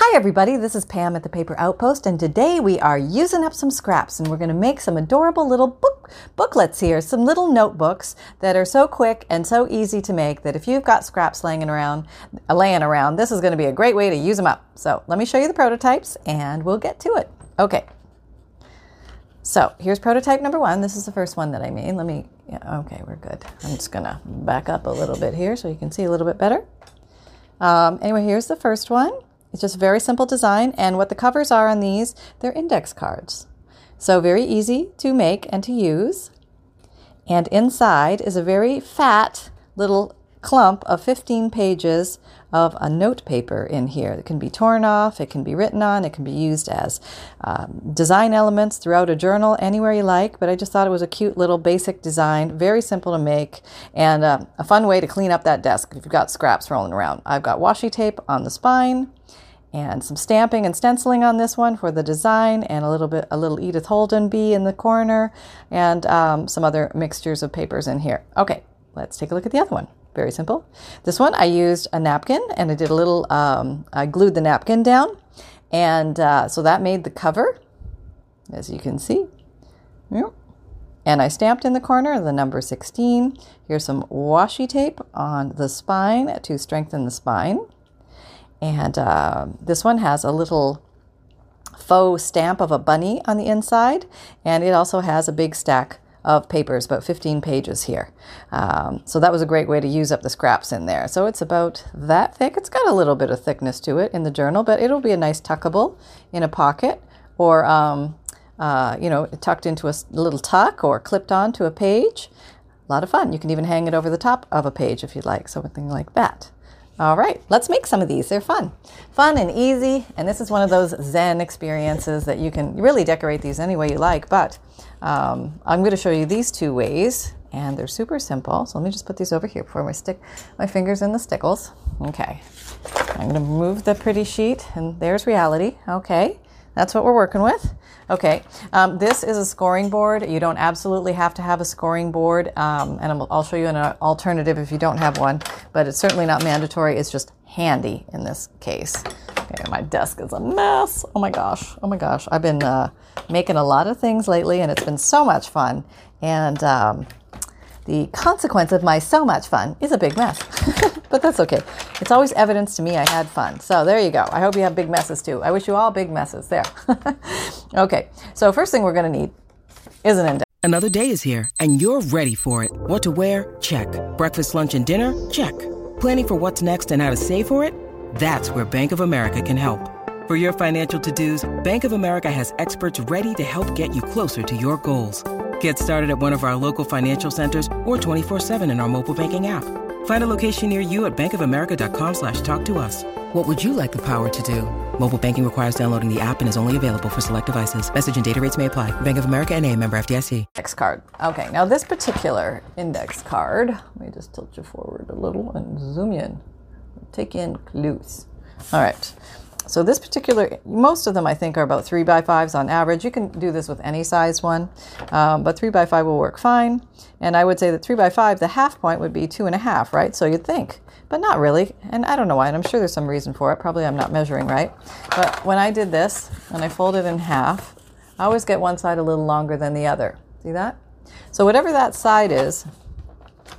Hi, everybody. This is Pam at the Paper Outpost, and today we are using up some scraps and we're going to make some adorable little book booklets here, some little notebooks that are so quick and so easy to make that if you've got scraps laying around, laying around, this is going to be a great way to use them up. So let me show you the prototypes and we'll get to it. Okay. So here's prototype number one. This is the first one that I made. Let me, yeah, okay, we're good. I'm just going to back up a little bit here so you can see a little bit better. Um, anyway, here's the first one. It's just a very simple design, and what the covers are on these, they're index cards. So very easy to make and to use. And inside is a very fat little clump of 15 pages of a note paper in here. It can be torn off, it can be written on, it can be used as um, design elements throughout a journal, anywhere you like. But I just thought it was a cute little basic design, very simple to make, and uh, a fun way to clean up that desk if you've got scraps rolling around. I've got washi tape on the spine and some stamping and stenciling on this one for the design and a little bit a little edith holden bee in the corner and um, some other mixtures of papers in here. Okay let's take a look at the other one. Very simple. This one i used a napkin and i did a little um, i glued the napkin down and uh, so that made the cover as you can see. And I stamped in the corner the number 16. Here's some washi tape on the spine to strengthen the spine. And uh, this one has a little faux stamp of a bunny on the inside, and it also has a big stack of papers, about 15 pages here. Um, so that was a great way to use up the scraps in there. So it's about that thick. It's got a little bit of thickness to it in the journal, but it'll be a nice tuckable in a pocket or, um, uh, you know, tucked into a little tuck or clipped onto a page. A lot of fun. You can even hang it over the top of a page if you'd like, something like that. All right, let's make some of these. They're fun. Fun and easy. And this is one of those Zen experiences that you can really decorate these any way you like. But um, I'm going to show you these two ways, and they're super simple. So let me just put these over here before I stick my fingers in the stickles. Okay. I'm going to move the pretty sheet, and there's reality. Okay. That's what we're working with. Okay, um, this is a scoring board. You don't absolutely have to have a scoring board, um, and I'll show you an alternative if you don't have one, but it's certainly not mandatory. It's just handy in this case. Okay, my desk is a mess. Oh my gosh. Oh my gosh. I've been uh, making a lot of things lately, and it's been so much fun. And um, the consequence of my so much fun is a big mess. but that's okay. It's always evidence to me I had fun. So there you go. I hope you have big messes too. I wish you all big messes. There. okay. So first thing we're going to need is an index. Another day is here and you're ready for it. What to wear? Check. Breakfast, lunch, and dinner? Check. Planning for what's next and how to save for it? That's where Bank of America can help. For your financial to-dos, Bank of America has experts ready to help get you closer to your goals. Get started at one of our local financial centers or 24-7 in our mobile banking app. Find a location near you at bankofamerica.com slash talk to us. What would you like the power to do? Mobile banking requires downloading the app and is only available for select devices. Message and data rates may apply. Bank of America and a member FDIC. Index card. Okay, now this particular index card, let me just tilt you forward a little and zoom in. Take in clues. All right. So this particular, most of them I think are about three by fives on average. You can do this with any size one, um, but three by five will work fine. And I would say that three by five, the half point would be two and a half, right? So you'd think, but not really. And I don't know why, and I'm sure there's some reason for it. Probably I'm not measuring right. But when I did this and I fold it in half, I always get one side a little longer than the other. See that? So whatever that side is,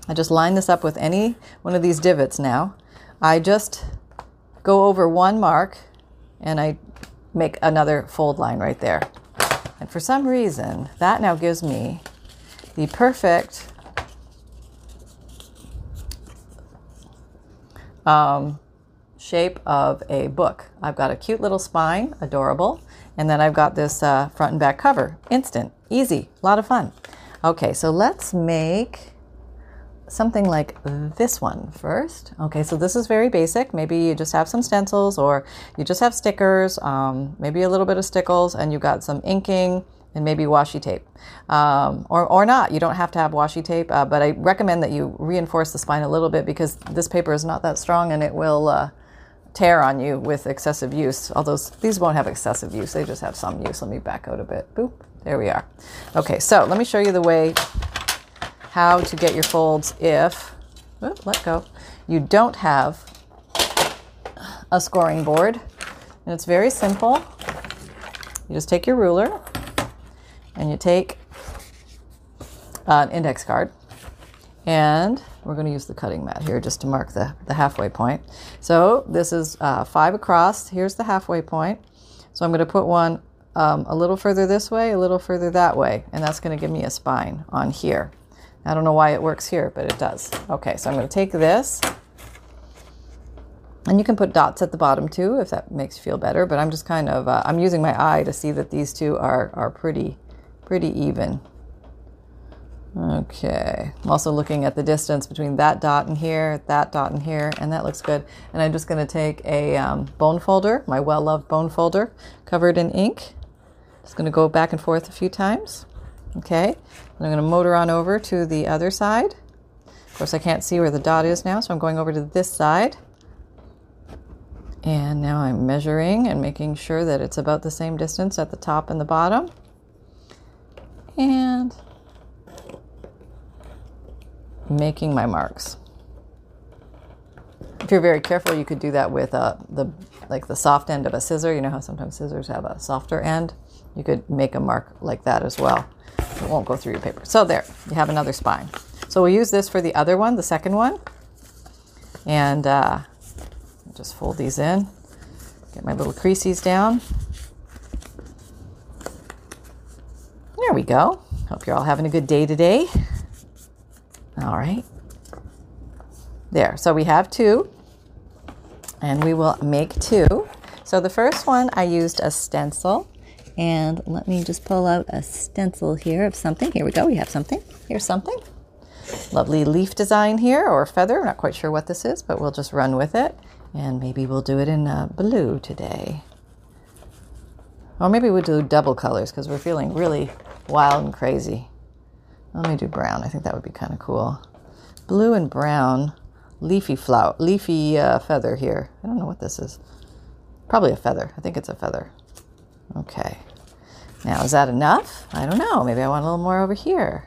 I just line this up with any one of these divots now. I just go over one mark and I make another fold line right there. And for some reason, that now gives me the perfect um, shape of a book. I've got a cute little spine, adorable, and then I've got this uh, front and back cover. Instant, easy, a lot of fun. Okay, so let's make something like this one first. Okay, so this is very basic. Maybe you just have some stencils or you just have stickers, um, maybe a little bit of stickles, and you got some inking and maybe washi tape. Um, or, or not, you don't have to have washi tape, uh, but I recommend that you reinforce the spine a little bit because this paper is not that strong and it will uh, tear on you with excessive use. Although these won't have excessive use, they just have some use. Let me back out a bit. Boop, there we are. Okay, so let me show you the way how to get your folds if, let go, you don't have a scoring board. And it's very simple. You just take your ruler and you take an index card and we're going to use the cutting mat here just to mark the, the halfway point. So this is uh, five across. Here's the halfway point. So I'm going to put one um, a little further this way, a little further that way, and that's going to give me a spine on here. I don't know why it works here, but it does. Okay, so I'm going to take this, and you can put dots at the bottom too if that makes you feel better. But I'm just kind of uh, I'm using my eye to see that these two are are pretty pretty even. Okay, I'm also looking at the distance between that dot and here, that dot and here, and that looks good. And I'm just going to take a um, bone folder, my well-loved bone folder, covered in ink. Just going to go back and forth a few times. Okay, and I'm going to motor on over to the other side. Of course, I can't see where the dot is now, so I'm going over to this side. And now I'm measuring and making sure that it's about the same distance at the top and the bottom. And making my marks. If you're very careful, you could do that with uh, the like the soft end of a scissor. You know how sometimes scissors have a softer end. You could make a mark like that as well. It won't go through your paper. So there, you have another spine. So we'll use this for the other one, the second one, and uh, just fold these in. Get my little creases down. There we go. Hope you're all having a good day today. All right. There. So we have two, and we will make two. So the first one, I used a stencil. And let me just pull out a stencil here of something. Here we go. We have something. Here's something. Lovely leaf design here, or feather. I'm not quite sure what this is, but we'll just run with it. And maybe we'll do it in uh, blue today. Or maybe we'll do double colors because we're feeling really wild and crazy. Let me do brown. I think that would be kind of cool. Blue and brown, leafy flower, leafy uh, feather here. I don't know what this is. Probably a feather. I think it's a feather. Okay. Now, is that enough? I don't know. Maybe I want a little more over here.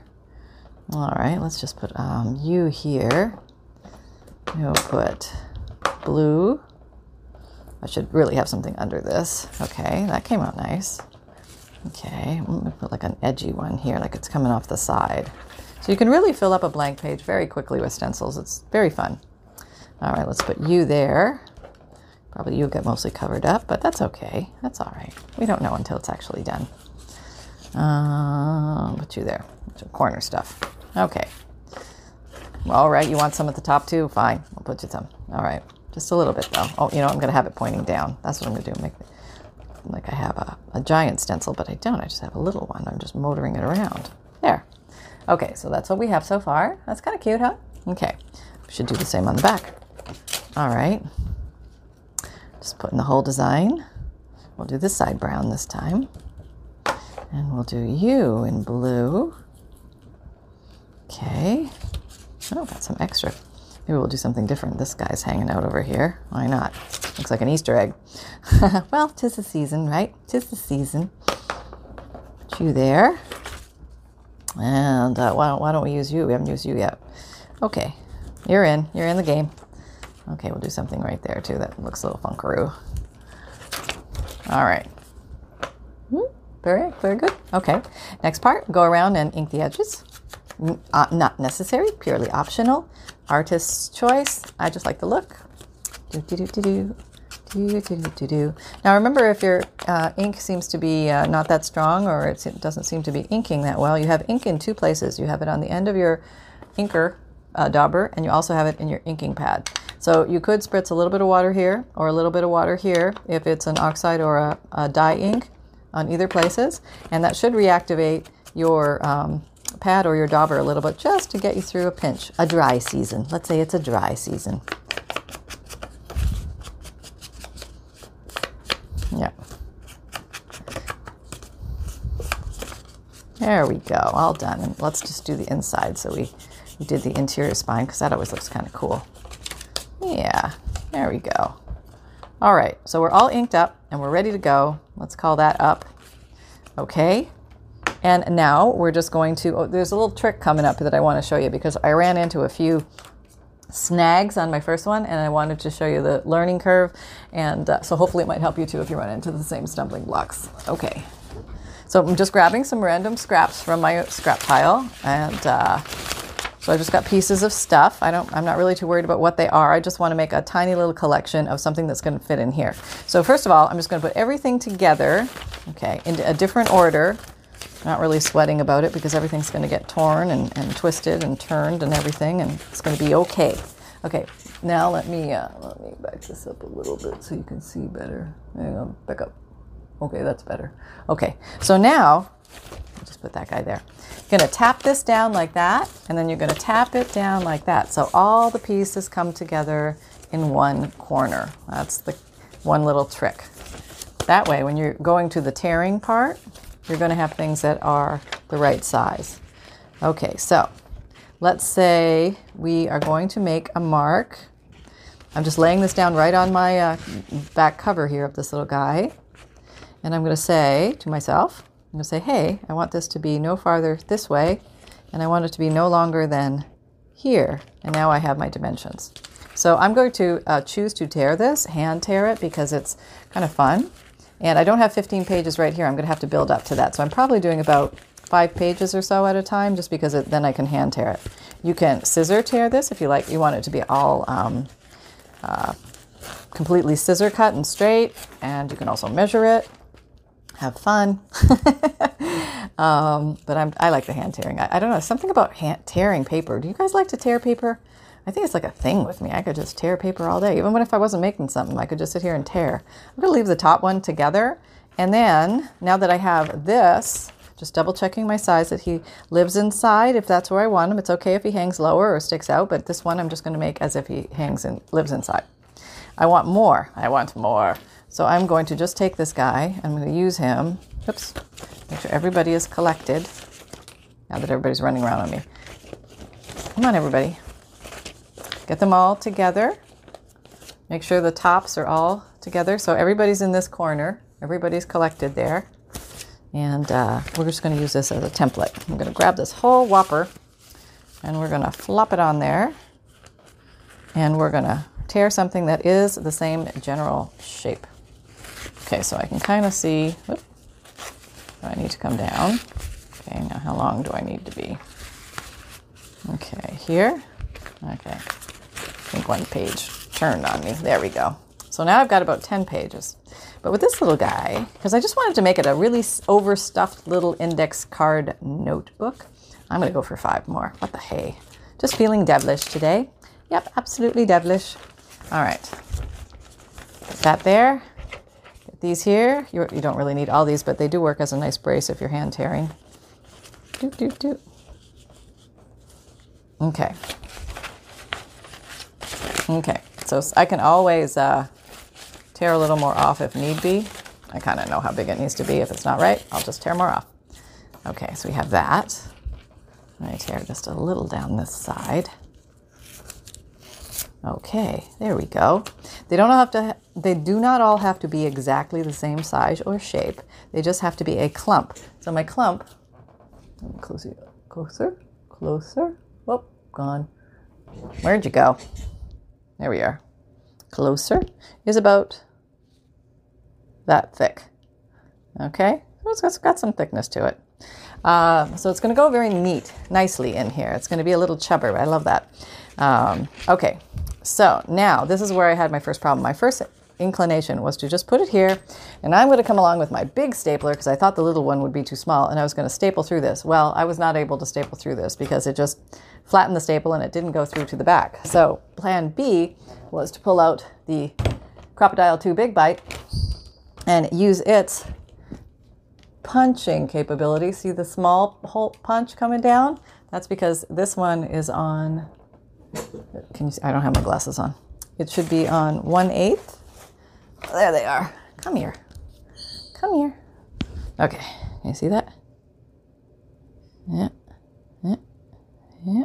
All right, let's just put um, you here. We'll put blue. I should really have something under this. Okay, that came out nice. Okay, I'm gonna put like an edgy one here, like it's coming off the side. So you can really fill up a blank page very quickly with stencils. It's very fun. All right, let's put you there. Probably you'll get mostly covered up, but that's okay. That's all right. We don't know until it's actually done. Uh, put you there. Some corner stuff. Okay. All right, you want some at the top too? Fine, I'll put you some. All right, just a little bit though. Oh, you know, I'm gonna have it pointing down. That's what I'm gonna do. Make it like I have a, a giant stencil, but I don't. I just have a little one. I'm just motoring it around. There. Okay, so that's what we have so far. That's kind of cute, huh? Okay, we should do the same on the back. All right. Just putting the whole design. We'll do the side brown this time. And we'll do you in blue. Okay. Oh, got some extra. Maybe we'll do something different. This guy's hanging out over here. Why not? Looks like an Easter egg. well, tis the season, right? Tis the season. Put you there. And uh, why, don't, why don't we use you? We haven't used you yet. Okay, you're in. You're in the game. Okay, we'll do something right there too that looks a little funkaroo. All right. Very, very good. Okay, next part, go around and ink the edges. Uh, not necessary, purely optional. Artist's choice. I just like the look. Do, do, do, do, do. Do, do, do, do. Now remember, if your uh, ink seems to be uh, not that strong or it doesn't seem to be inking that well, you have ink in two places. You have it on the end of your inker uh, dauber, and you also have it in your inking pad. So you could spritz a little bit of water here or a little bit of water here if it's an oxide or a, a dye ink on either places, and that should reactivate your um, pad or your dauber a little bit just to get you through a pinch, a dry season. Let's say it's a dry season. Yeah. There we go, all done. And let's just do the inside. So we, we did the interior spine because that always looks kind of cool. Yeah, there we go. All right, so we're all inked up and we're ready to go. Let's call that up. Okay. And now we're just going to, oh, there's a little trick coming up that I want to show you because I ran into a few snags on my first one and I wanted to show you the learning curve and uh, so hopefully it might help you too if you run into the same stumbling blocks. Okay, so I'm just grabbing some random scraps from my scrap pile and uh, so I've just got pieces of stuff. I don't, I'm not really too worried about what they are. I just want to make a tiny little collection of something that's going to fit in here. So first of all, I'm just going to put everything together, okay, in a different order not really sweating about it because everything's going to get torn and, and twisted and turned and everything, and it's going to be okay. Okay, now let me uh, let me back this up a little bit so you can see better. Hang on, back up. Okay, that's better. Okay, so now just put that guy there. You're going to tap this down like that, and then you're going to tap it down like that. So all the pieces come together in one corner. That's the one little trick. That way, when you're going to the tearing part, you're going to have things that are the right size. Okay, so let's say we are going to make a mark. I'm just laying this down right on my uh, back cover here of this little guy. And I'm going to say to myself, I'm going to say, hey, I want this to be no farther this way, and I want it to be no longer than here. And now I have my dimensions. So I'm going to uh, choose to tear this, hand tear it, because it's kind of fun. And I don't have 15 pages right here. I'm going to have to build up to that. So I'm probably doing about five pages or so at a time just because it, then I can hand tear it. You can scissor tear this if you like. You want it to be all um, uh, completely scissor cut and straight. And you can also measure it. Have fun. um, but I'm, I like the hand tearing. I, I don't know, something about hand tearing paper. Do you guys like to tear paper? I think it's like a thing with me. I could just tear paper all day. Even when if I wasn't making something, I could just sit here and tear. I'm going to leave the top one together. And then now that I have this, just double checking my size that he lives inside if that's where I want him. It's okay if he hangs lower or sticks out, but this one I'm just going to make as if he hangs and lives inside. I want more. I want more. So I'm going to just take this guy. I'm going to use him. Oops. Make sure everybody is collected. Now that everybody's running around on me. Come on, everybody. Get them all together. Make sure the tops are all together. So everybody's in this corner. Everybody's collected there. And uh, we're just going to use this as a template. I'm going to grab this whole whopper and we're going to flop it on there. And we're going to tear something that is the same general shape. Okay, so I can kind of see. Whoop, I need to come down. Okay, now how long do I need to be? Okay, here. Okay I think one page turned on me. There we go. So now I've got about 10 pages. But with this little guy, because I just wanted to make it a really overstuffed little index card notebook, I'm going to go for five more. What the hey? Just feeling devilish today. Yep, absolutely devilish. All right. Put that there. These here. You do not really need all these, but they do work as a nice brace if you're hand tearing. Doot, doot, doot. Okay. Okay, so I can always uh, tear a little more off if need be. I kind of know how big it needs to be. If it's not right, I'll just tear more off. Okay, so we have that. I tear just a little down this side. Okay, there we go. They don't have to. They do not all have to be exactly the same size or shape. They just have to be a clump. So my clump. Closer, closer, closer. Whoop, gone. Where'd you go? there we are, closer, is about that thick. Okay, it's got some thickness to it. Uh, so it's going to go very neat, nicely in here. It's going to be a little chubber. I love that. Um, okay, so now this is where I had my first problem. My first inclination was to just put it here, and I'm going to come along with my big stapler because I thought the little one would be too small, and I was going to staple through this. Well, I was not able to staple through this because it just flattened the staple and it didn't go through to the back. So plan B was to pull out the Crop-A-Dile 2 Big Bite and use its punching capability. See the small hole punch coming down? That's because this one is on, can you see? I don't have my glasses on. It should be on 1 8th. There they are. Come here. Come here. Okay, Can you see that? Yeah, yeah, yeah.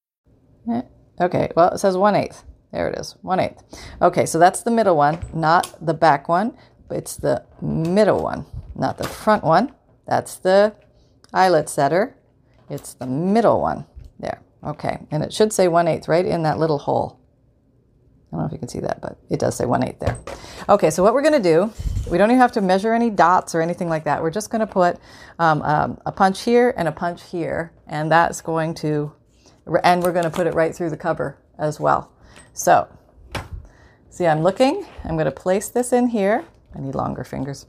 Eh, Okay, well, it says one eighth. There it is, one eighth. Okay, so that's the middle one, not the back one, it's the middle one, not the front one. That's the eyelet setter. It's the middle one. There. Okay, and it should say one eighth right in that little hole. I don't know if you can see that, but it does say one eighth there. Okay, so what we're going to do, we don't even have to measure any dots or anything like that. We're just going to put um, um, a punch here and a punch here, and that's going to and we're going to put it right through the cover as well. So, see, I'm looking. I'm going to place this in here. I need longer fingers.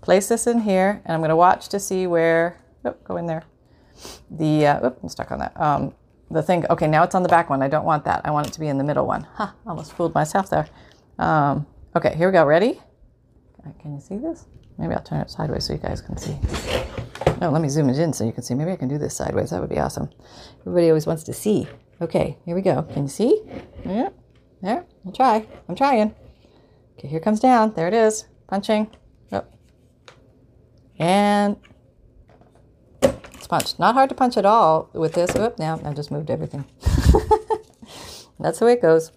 Place this in here, and I'm going to watch to see where. Oh, go in there. The uh, I'm stuck on that. Um, the thing. Okay, now it's on the back one. I don't want that. I want it to be in the middle one. Ha! Almost fooled myself there. Um, okay, here we go. Ready? Can you see this? Maybe I'll turn it sideways so you guys can see. No, let me zoom it in so you can see. Maybe I can do this sideways. That would be awesome. Everybody always wants to see. Okay, here we go. Can you see? Yeah, there. I'll try. I'm trying. Okay, here comes down. There it is. Punching. Up. And it's punched. Not hard to punch at all with this. Oop, now I just moved everything. That's the way it goes.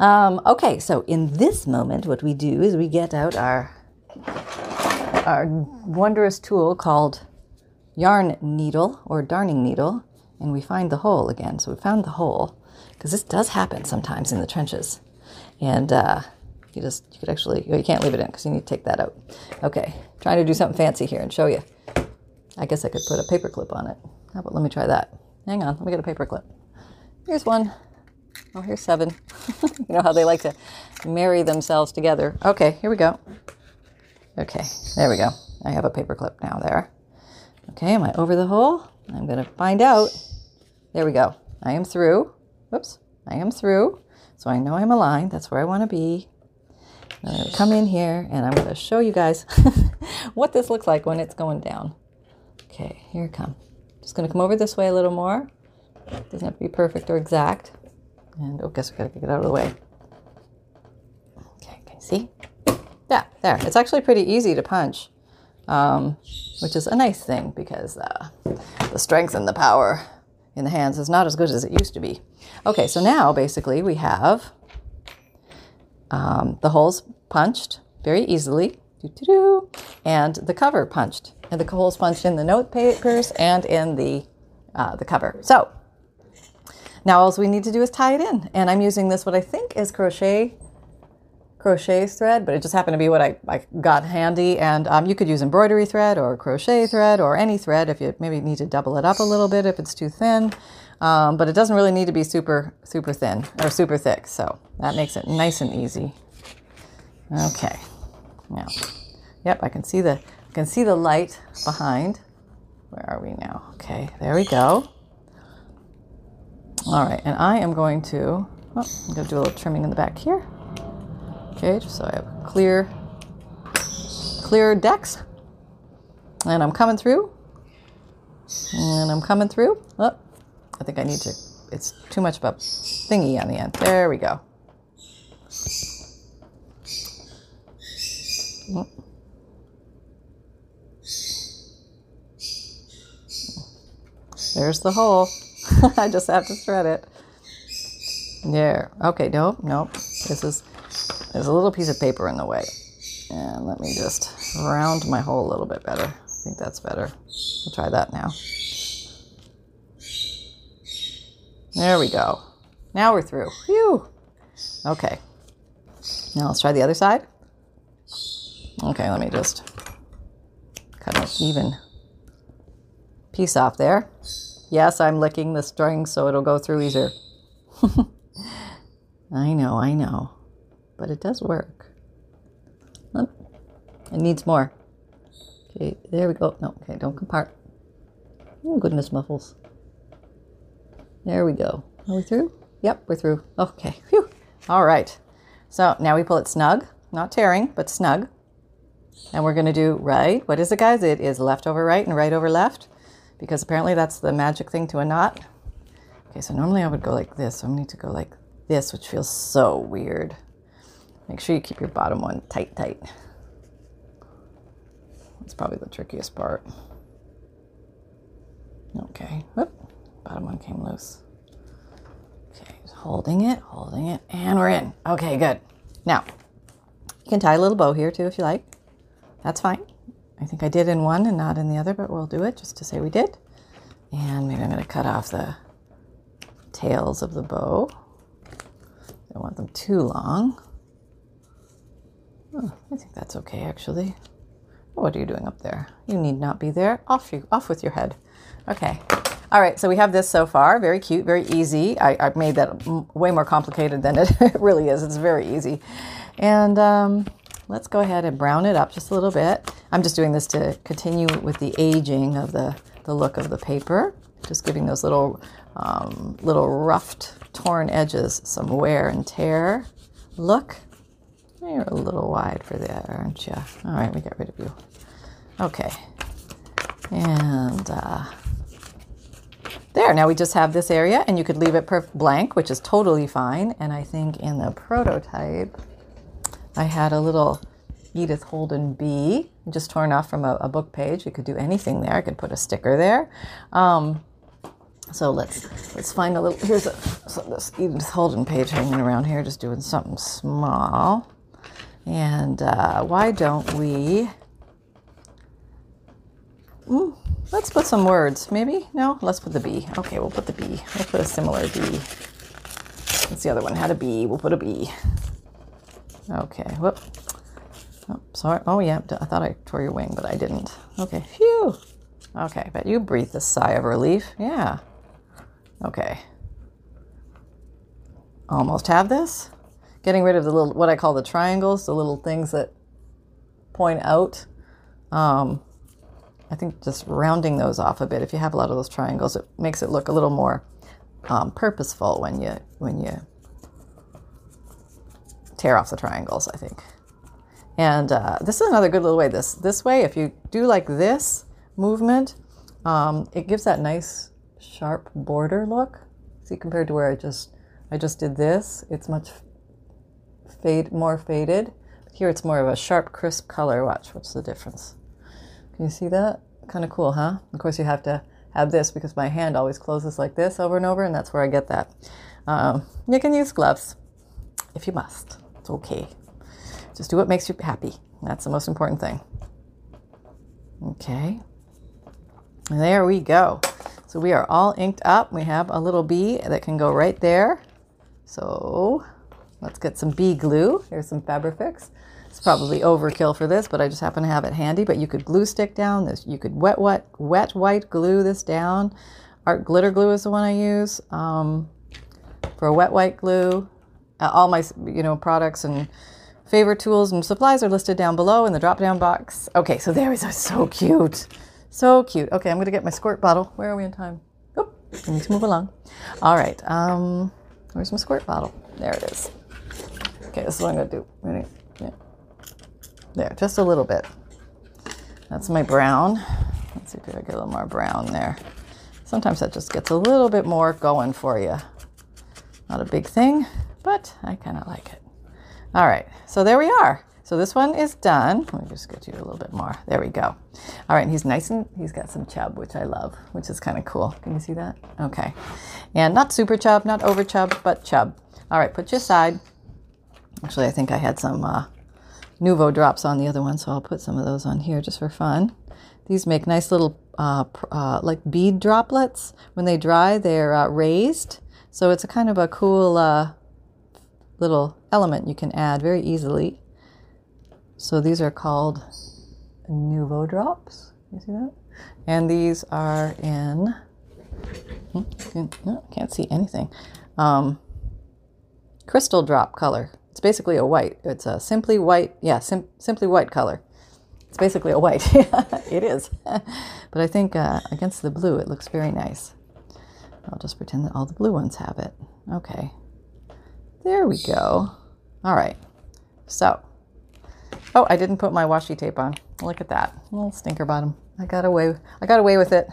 Um, okay, so in this moment, what we do is we get out our our wondrous tool called yarn needle or darning needle, and we find the hole again. So we found the hole because this does happen sometimes in the trenches, and uh, you just you could actually you can't leave it in because you need to take that out. Okay, trying to do something fancy here and show you. I guess I could put a paper clip on it. How about let me try that? Hang on, let me get a paper clip. Here's one. Oh, here's seven. you know how they like to marry themselves together. Okay, here we go. Okay, there we go. I have a paper clip now there. Okay, am I over the hole? I'm going to find out. There we go. I am through. Whoops, I am through. So I know I'm aligned. That's where I want to be. I'm going to come in here and I'm going to show you guys what this looks like when it's going down. Okay, here it come. Just going to come over this way a little more. Doesn't have to be perfect or exact. And oh, guess I gotta get it out of the way. Okay, can you see? Yeah, there. It's actually pretty easy to punch, um, which is a nice thing because uh, the strength and the power in the hands is not as good as it used to be. Okay, so now basically we have um, the holes punched very easily, doo-doo-doo, and the cover punched, and the holes punched in the note papers and in the uh, the cover. So now all we need to do is tie it in, and I'm using this what I think is crochet crochet thread, but it just happened to be what I, I got handy. And um, you could use embroidery thread or crochet thread or any thread if you maybe need to double it up a little bit if it's too thin. Um, but it doesn't really need to be super, super thin or super thick. So that makes it nice and easy. Okay. Now, yep, I can see the I can see the light behind. Where are we now? Okay, there we go. All right, and I am going to, oh, I'm going to do a little trimming in the back here. Okay, just so I have clear, clear decks. And I'm coming through. And I'm coming through. Oh, I think I need to, it's too much of a thingy on the end. There we go. There's the hole. I just have to thread it. There. Okay, nope, nope. This is there's a little piece of paper in the way. And let me just round my hole a little bit better. I think that's better. We'll try that now. There we go. Now we're through. Phew. Okay. Now let's try the other side. Okay, let me just cut an even piece off there. Yes, I'm licking the string so it'll go through easier. I know, I know. But it does work. It needs more. Okay, there we go. No, okay, don't compart. Oh, goodness muffles. There we go. Are we through? Yep, we're through. Okay. Phew. All right. So now we pull it snug, not tearing, but snug. And we're going to do right. What is it, guys? It is left over right and right over left because apparently that's the magic thing to a knot. Okay, so normally I would go like this. So I need to go like this, which feels so weird. Make sure you keep your bottom one tight, tight. That's probably the trickiest part. Okay, whoop, bottom one came loose. Okay, holding it, holding it, and we're in. Okay, good. Now, you can tie a little bow here too if you like. That's fine. I think I did in one and not in the other, but we'll do it just to say we did. And maybe I'm going to cut off the tails of the bow. I don't want them too long. Oh, I think that's okay actually. What are you doing up there? You need not be there. Off you, off with your head. Okay. All right, so we have this so far. Very cute, very easy. I, have made that way more complicated than it really is. It's very easy. And um, let's go ahead and brown it up just a little bit. I'm just doing this to continue with the aging of the, the look of the paper. Just giving those little, um, little roughed, torn edges some wear and tear look. You're a little wide for that, aren't you? All right, we got rid of you. Okay. And uh, there, now we just have this area, and you could leave it perf- blank, which is totally fine. And I think in the prototype, I had a little Edith Holden bee just torn off from a, a book page. You could do anything there. I could put a sticker there. Um, so let's let's find a little. Here's a so this Edith Holden page hanging around here, just doing something small. And uh, why don't we? Mm, let's put some words. Maybe no. Let's put the B. Okay, we'll put the B. We'll put a similar B. What's the other one? Had a B. We'll put a bee. Okay, whoop. Oh, sorry. Oh, yeah, I thought I tore your wing, but I didn't. Okay, phew. Okay, but you breathe a sigh of relief. Yeah. Okay. Almost have this. Getting rid of the little, what I call the triangles, the little things that point out. Um, I think just rounding those off a bit. If you have a lot of those triangles, it makes it look a little more um, purposeful when you when you tear off the triangles, I think. And uh, this is another good little way. This this way, if you do like this movement, um, it gives that nice sharp border look. See, compared to where I just I just did this, it's much fade more faded. Here, it's more of a sharp, crisp color. Watch, what's the difference? Can you see that? Kind of cool, huh? Of course, you have to have this because my hand always closes like this over and over, and that's where I get that. Um, you can use gloves if you must. It's okay. Just do what makes you happy. That's the most important thing. Okay. And There we go. So we are all inked up. We have a little bee that can go right there. So let's get some bee glue. Here's some Fabrifix. It's probably overkill for this, but I just happen to have it handy. But you could glue stick down this. You could wet, wet, wet white glue this down. Art glitter glue is the one I use um, for wet white glue all my you know products and favorite tools and supplies are listed down below in the drop down box. Okay, so there is so cute. So cute. Okay, I'm to get my squirt bottle. Where are we in time? Oh, I need to move along. All right. Um, where's my squirt bottle? There it is. Okay, this is what I'm to do. Ready? Yeah. There, just a little bit. That's my brown. Let's see if I get a little more brown there. Sometimes that just gets a little bit more going for you. Not a big thing but I kind of like it. All right, so there we are. So this one is done. Let me just get you a little bit more. There we go. All right, he's nice and he's got some chub, which I love, which is kind of cool. Can you see that? Okay. And not super chub, not over chub, but chub. All right, put you aside. Actually, I think I had some uh, drops on the other one, so I'll put some of those on here just for fun. These make nice little uh, uh, like bead droplets. When they dry, they're uh, raised. So it's a kind of a cool uh, little element you can add very easily. So these are called Nuvo drops. You see that? And these are in, hmm, no, can't see anything. Um, crystal drop color. It's basically a white. It's a simply white, yeah, sim- simply white color. It's basically a white. it is. but I think uh, against the blue, it looks very nice. I'll just pretend that all the blue ones have it. Okay. There we go. All right. So, oh, I didn't put my washi tape on. Look at that. Little stinker bottom. I got away. I got away with it.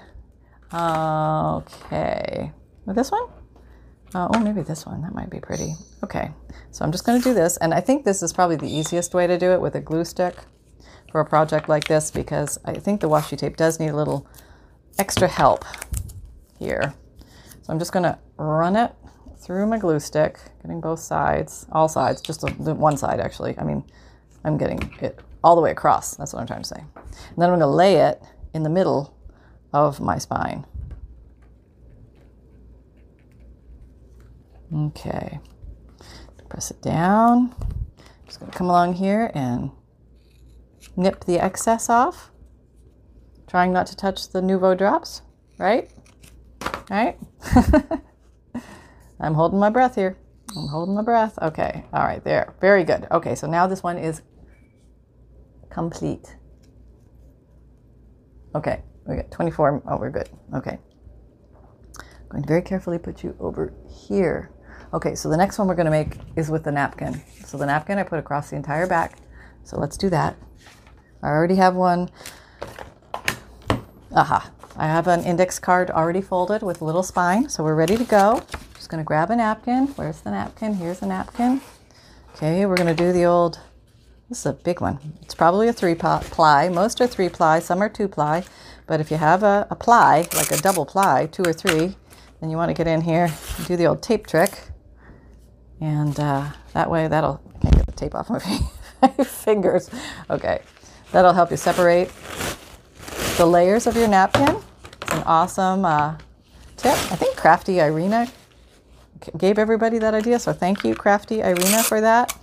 Okay. With this one? Uh, oh, maybe this one. That might be pretty. Okay. So I'm just going to do this. And I think this is probably the easiest way to do it with a glue stick for a project like this because I think the washi tape does need a little extra help here. So I'm just going to run it through my glue stick, getting both sides, all sides, just the one side actually. I mean, I'm getting it all the way across. That's what I'm trying to say. And then I'm going to lay it in the middle of my spine. Okay. Press it down. Just going to come along here and nip the excess off. Trying not to touch the Nuvo drops, right? Right? I'm holding my breath here. I'm holding my breath. Okay. All right. There. Very good. Okay. So now this one is complete. Okay. We got 24. Oh, we're good. Okay. I'm going to very carefully put you over here. Okay. So the next one we're going to make is with the napkin. So the napkin I put across the entire back. So let's do that. I already have one. Aha. I have an index card already folded with a little spine. So we're ready to go. Going to grab a napkin. Where's the napkin? Here's the napkin. Okay, we're going to do the old, this is a big one. It's probably a three ply. Most are three ply, some are two ply. But if you have a, a ply, like a double ply, two or three, then you want to get in here and do the old tape trick. And uh, that way, that'll, I can't get the tape off my fingers. Okay, that'll help you separate the layers of your napkin. It's an awesome uh, tip. I think Crafty Irina gave everybody that idea. So thank you, Crafty Irina, for that.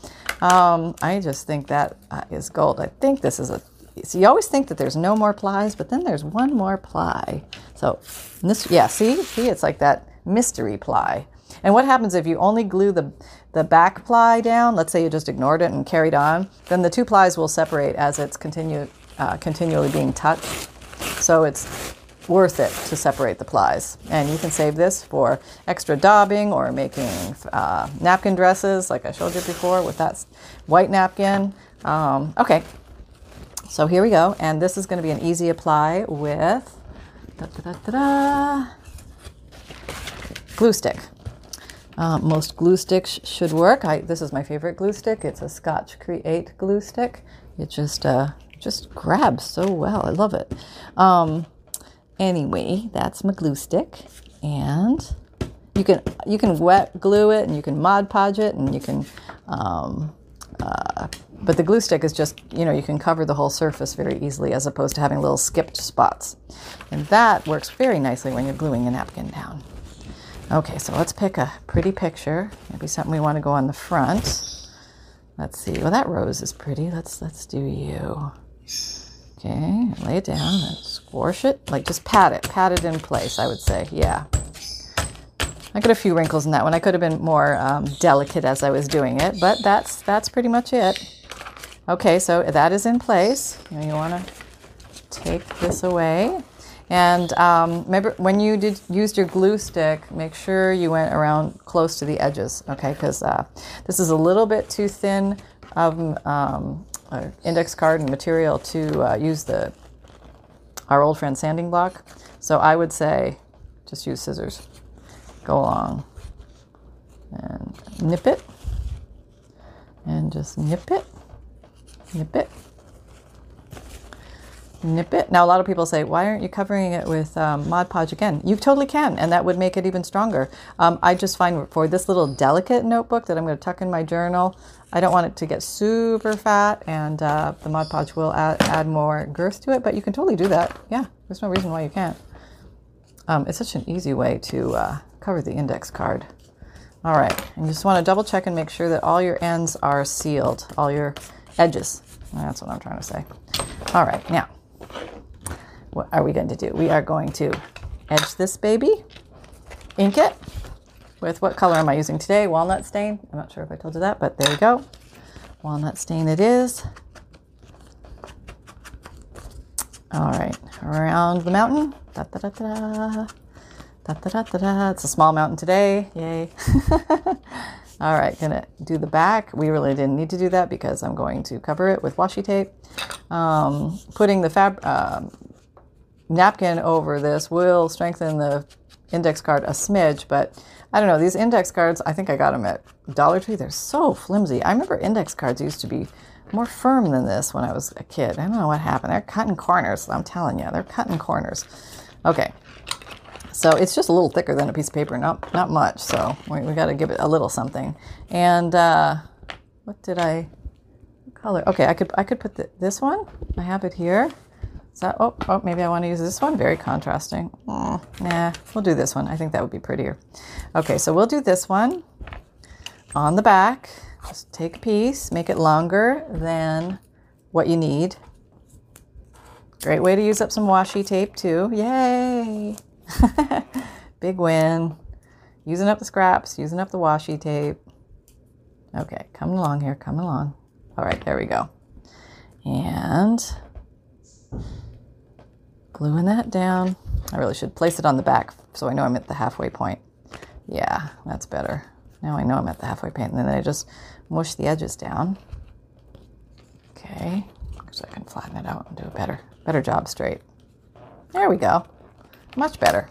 Um, I just think that uh, gold. I think this is a. So you always think that there's no more plies, but then there's one more ply. So this, yeah, see, see, it's like that mystery ply. And what happens if you only glue the the back ply down? Let's say you just ignored it and carried on, then the two plies will separate as it's continue uh, continually being touched. So it's worth it to separate the plies. And you can save this for extra daubing or making uh, napkin dresses, like I showed you before with that white napkin. Um, okay, so here we go. And this is going to be an easy apply with glue stick. Uh, most glue sticks should work. I, this is my favorite glue stick. It's a Scotch Create glue stick. It just uh, just grabs so well. I love it. Um, Anyway, that's my glue stick, and you can you can wet glue it, and you can Mod Podge it, and you can. Um, uh, but the glue stick is just you know you can cover the whole surface very easily as opposed to having little skipped spots, and that works very nicely when you're gluing a napkin down. Okay, so let's pick a pretty picture. Maybe something we want to go on the front. Let's see. Well, that rose is pretty. Let's let's do you. Okay, lay it down and squash it. Like just pat it, pat it in place, I would say. Yeah. I got a few wrinkles in that one. I could have been more um, delicate as I was doing it, but that's that's pretty much it. Okay, so that is in place. You, want to take this away. And um, remember, when you did used your glue stick, make sure you went around close to the edges, okay? Because uh, this is a little bit too thin of um, uh, index card and material to uh, use the our old friend sanding block. So I would say just use scissors. Go along and nip it and just nip it, nip it, nip it. Now, a lot of people say, why aren't you covering it with um, Mod Podge again? You totally can, and that would make it even stronger. Um, I just find for this little delicate notebook that I'm going to tuck in my journal, I don't want it to get super fat, and uh, the Mod Podge will add, add, more girth to it, but you can totally do that. Yeah, there's no reason why you can't. Um, it's such an easy way to uh, cover the index card. All right, and you just want to double check and make sure that all your ends are sealed, all your edges. That's what I'm trying to say. All right, now, what are we going to do? We are going to edge this baby, ink it, with what color am I using today? Walnut stain. I'm not sure if I told you that, but there you go. Walnut stain it is. All right, around the mountain. Da, da, da, Da, da, da, da, da. It's a small mountain today. Yay. All right, gonna do the back. We really didn't need to do that because I'm going to cover it with washi tape. Um, putting the fab uh, napkin over this will strengthen the index card a smidge, but I don't know. These index cards, I think I got them at Dollar Tree. They're so flimsy. I remember index cards used to be more firm than this when I was a kid. I don't know what happened. They're cutting corners. I'm telling you, they're cutting corners. Okay, so it's just a little thicker than a piece of paper, not not much. So we, we got to give it a little something. And uh, what did I color? Okay, I could I could put the, this one. I have it here. Oh oh maybe I want to use this one? Very contrasting. Mm, nah, we'll do this one. I think that would be prettier. Okay, so we'll do this one on the back. Just take a piece, make it longer than what you need. Great way to use up some washi tape too. Yay! Big win. Using up the scraps, using up the washi tape. Okay, coming along here, coming along. All right, there we go. And gluing that down. I really should place it on the back so I know I'm at the halfway point. Yeah, that's better. Now I know I'm at the halfway point. And then I just mush the edges down. Okay, so I can flatten it out and do a better, better job straight. There we go. Much better.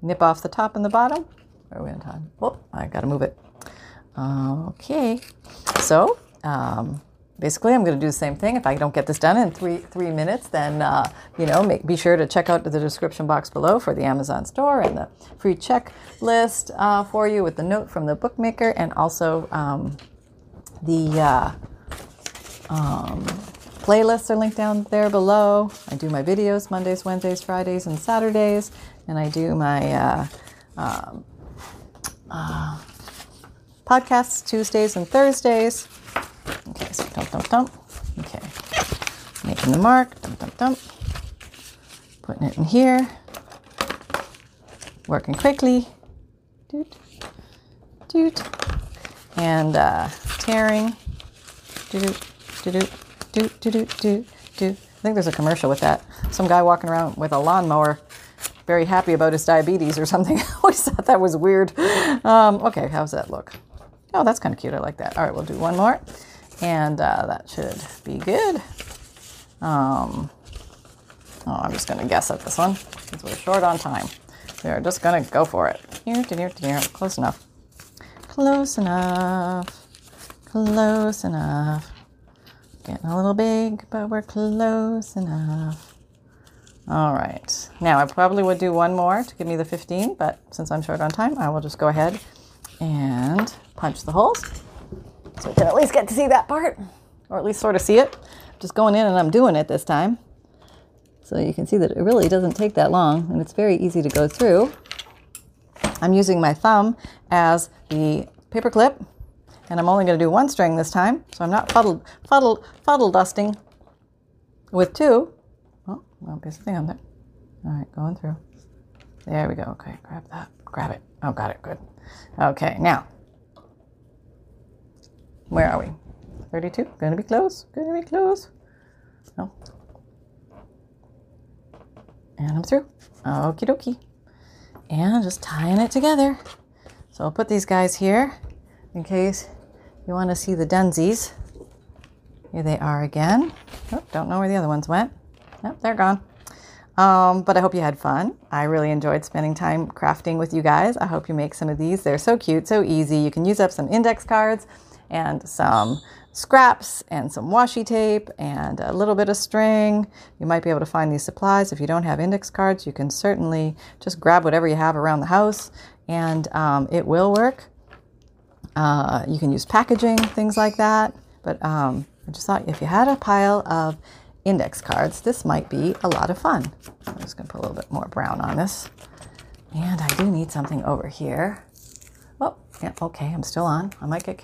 Nip off the top and the bottom. Are we on time? Oh, I gotta move it. Okay, so um, basically I'm going to do the same thing. If I don't get this done in three three minutes, then uh, you know, make, be sure to check out the description box below for the Amazon store and the free checklist uh, for you with the note from the bookmaker and also um, the uh, um, playlists are linked down there below. I do my videos Mondays, Wednesdays, Fridays, and Saturdays, and I do my uh, um, uh, podcasts Tuesdays and Thursdays. Okay, so dump, dump, dump. Okay, making the mark. Dump, dump, dump. Putting it in here. Working quickly. Doot, doot. And uh, tearing. Doot, doot, doot, doot, doot, doot, doot. I think there's a commercial with that. Some guy walking around with a lawnmower, very happy about his diabetes or something. I always thought that was weird. Um, okay, how's that look? Oh, that's kind of cute. I like that. All right, we'll do one more. And uh, that should be good. Um, oh, I'm just to guess at this one because we're short on time. We're just going to go for it. Here, to here, to here. Close enough. Close enough. Close enough. Getting a little big, but we're close enough. All right. Now, I probably would do one more to give me the 15, but since I'm short on time, I will just go ahead and punch the holes. So we can at least get to see that part, or at least sort of see it. Just going in and I'm doing it this time. So you can see that it really doesn't take that long and it's very easy to go through. I'm using my thumb as the paper clip and I'm only going to do one string this time. So I'm not fuddled, fuddled, fuddle dusting with two. Oh, well, piece of thing on there. All right, going through. There we go. Okay, grab that. Grab it. Oh, got it. Good. Okay, now, where are we? 32. Gonna be close. Gonna be close. No. And I'm through. Okie dokie. And just tying it together. So I'll put these guys here in case you want to see the dunsies. Here they are again. Oh, don't know where the other ones went. Nope, they're gone. Um, but I hope you had fun. I really enjoyed spending time crafting with you guys. I hope you make some of these. They're so cute, so easy. You can use up some index cards and some scraps and some washi tape and a little bit of string. You might be able to find these supplies. If you don't have index cards, you can certainly just grab whatever you have around the house and um, it will work. Uh, you can use packaging, things like that. But um, I just thought if you had a pile of index cards, this might be a lot of fun. I'm just going to put a little bit more brown on this. And I do need something over here. Oh, yeah, okay, I'm still on. I might get kicked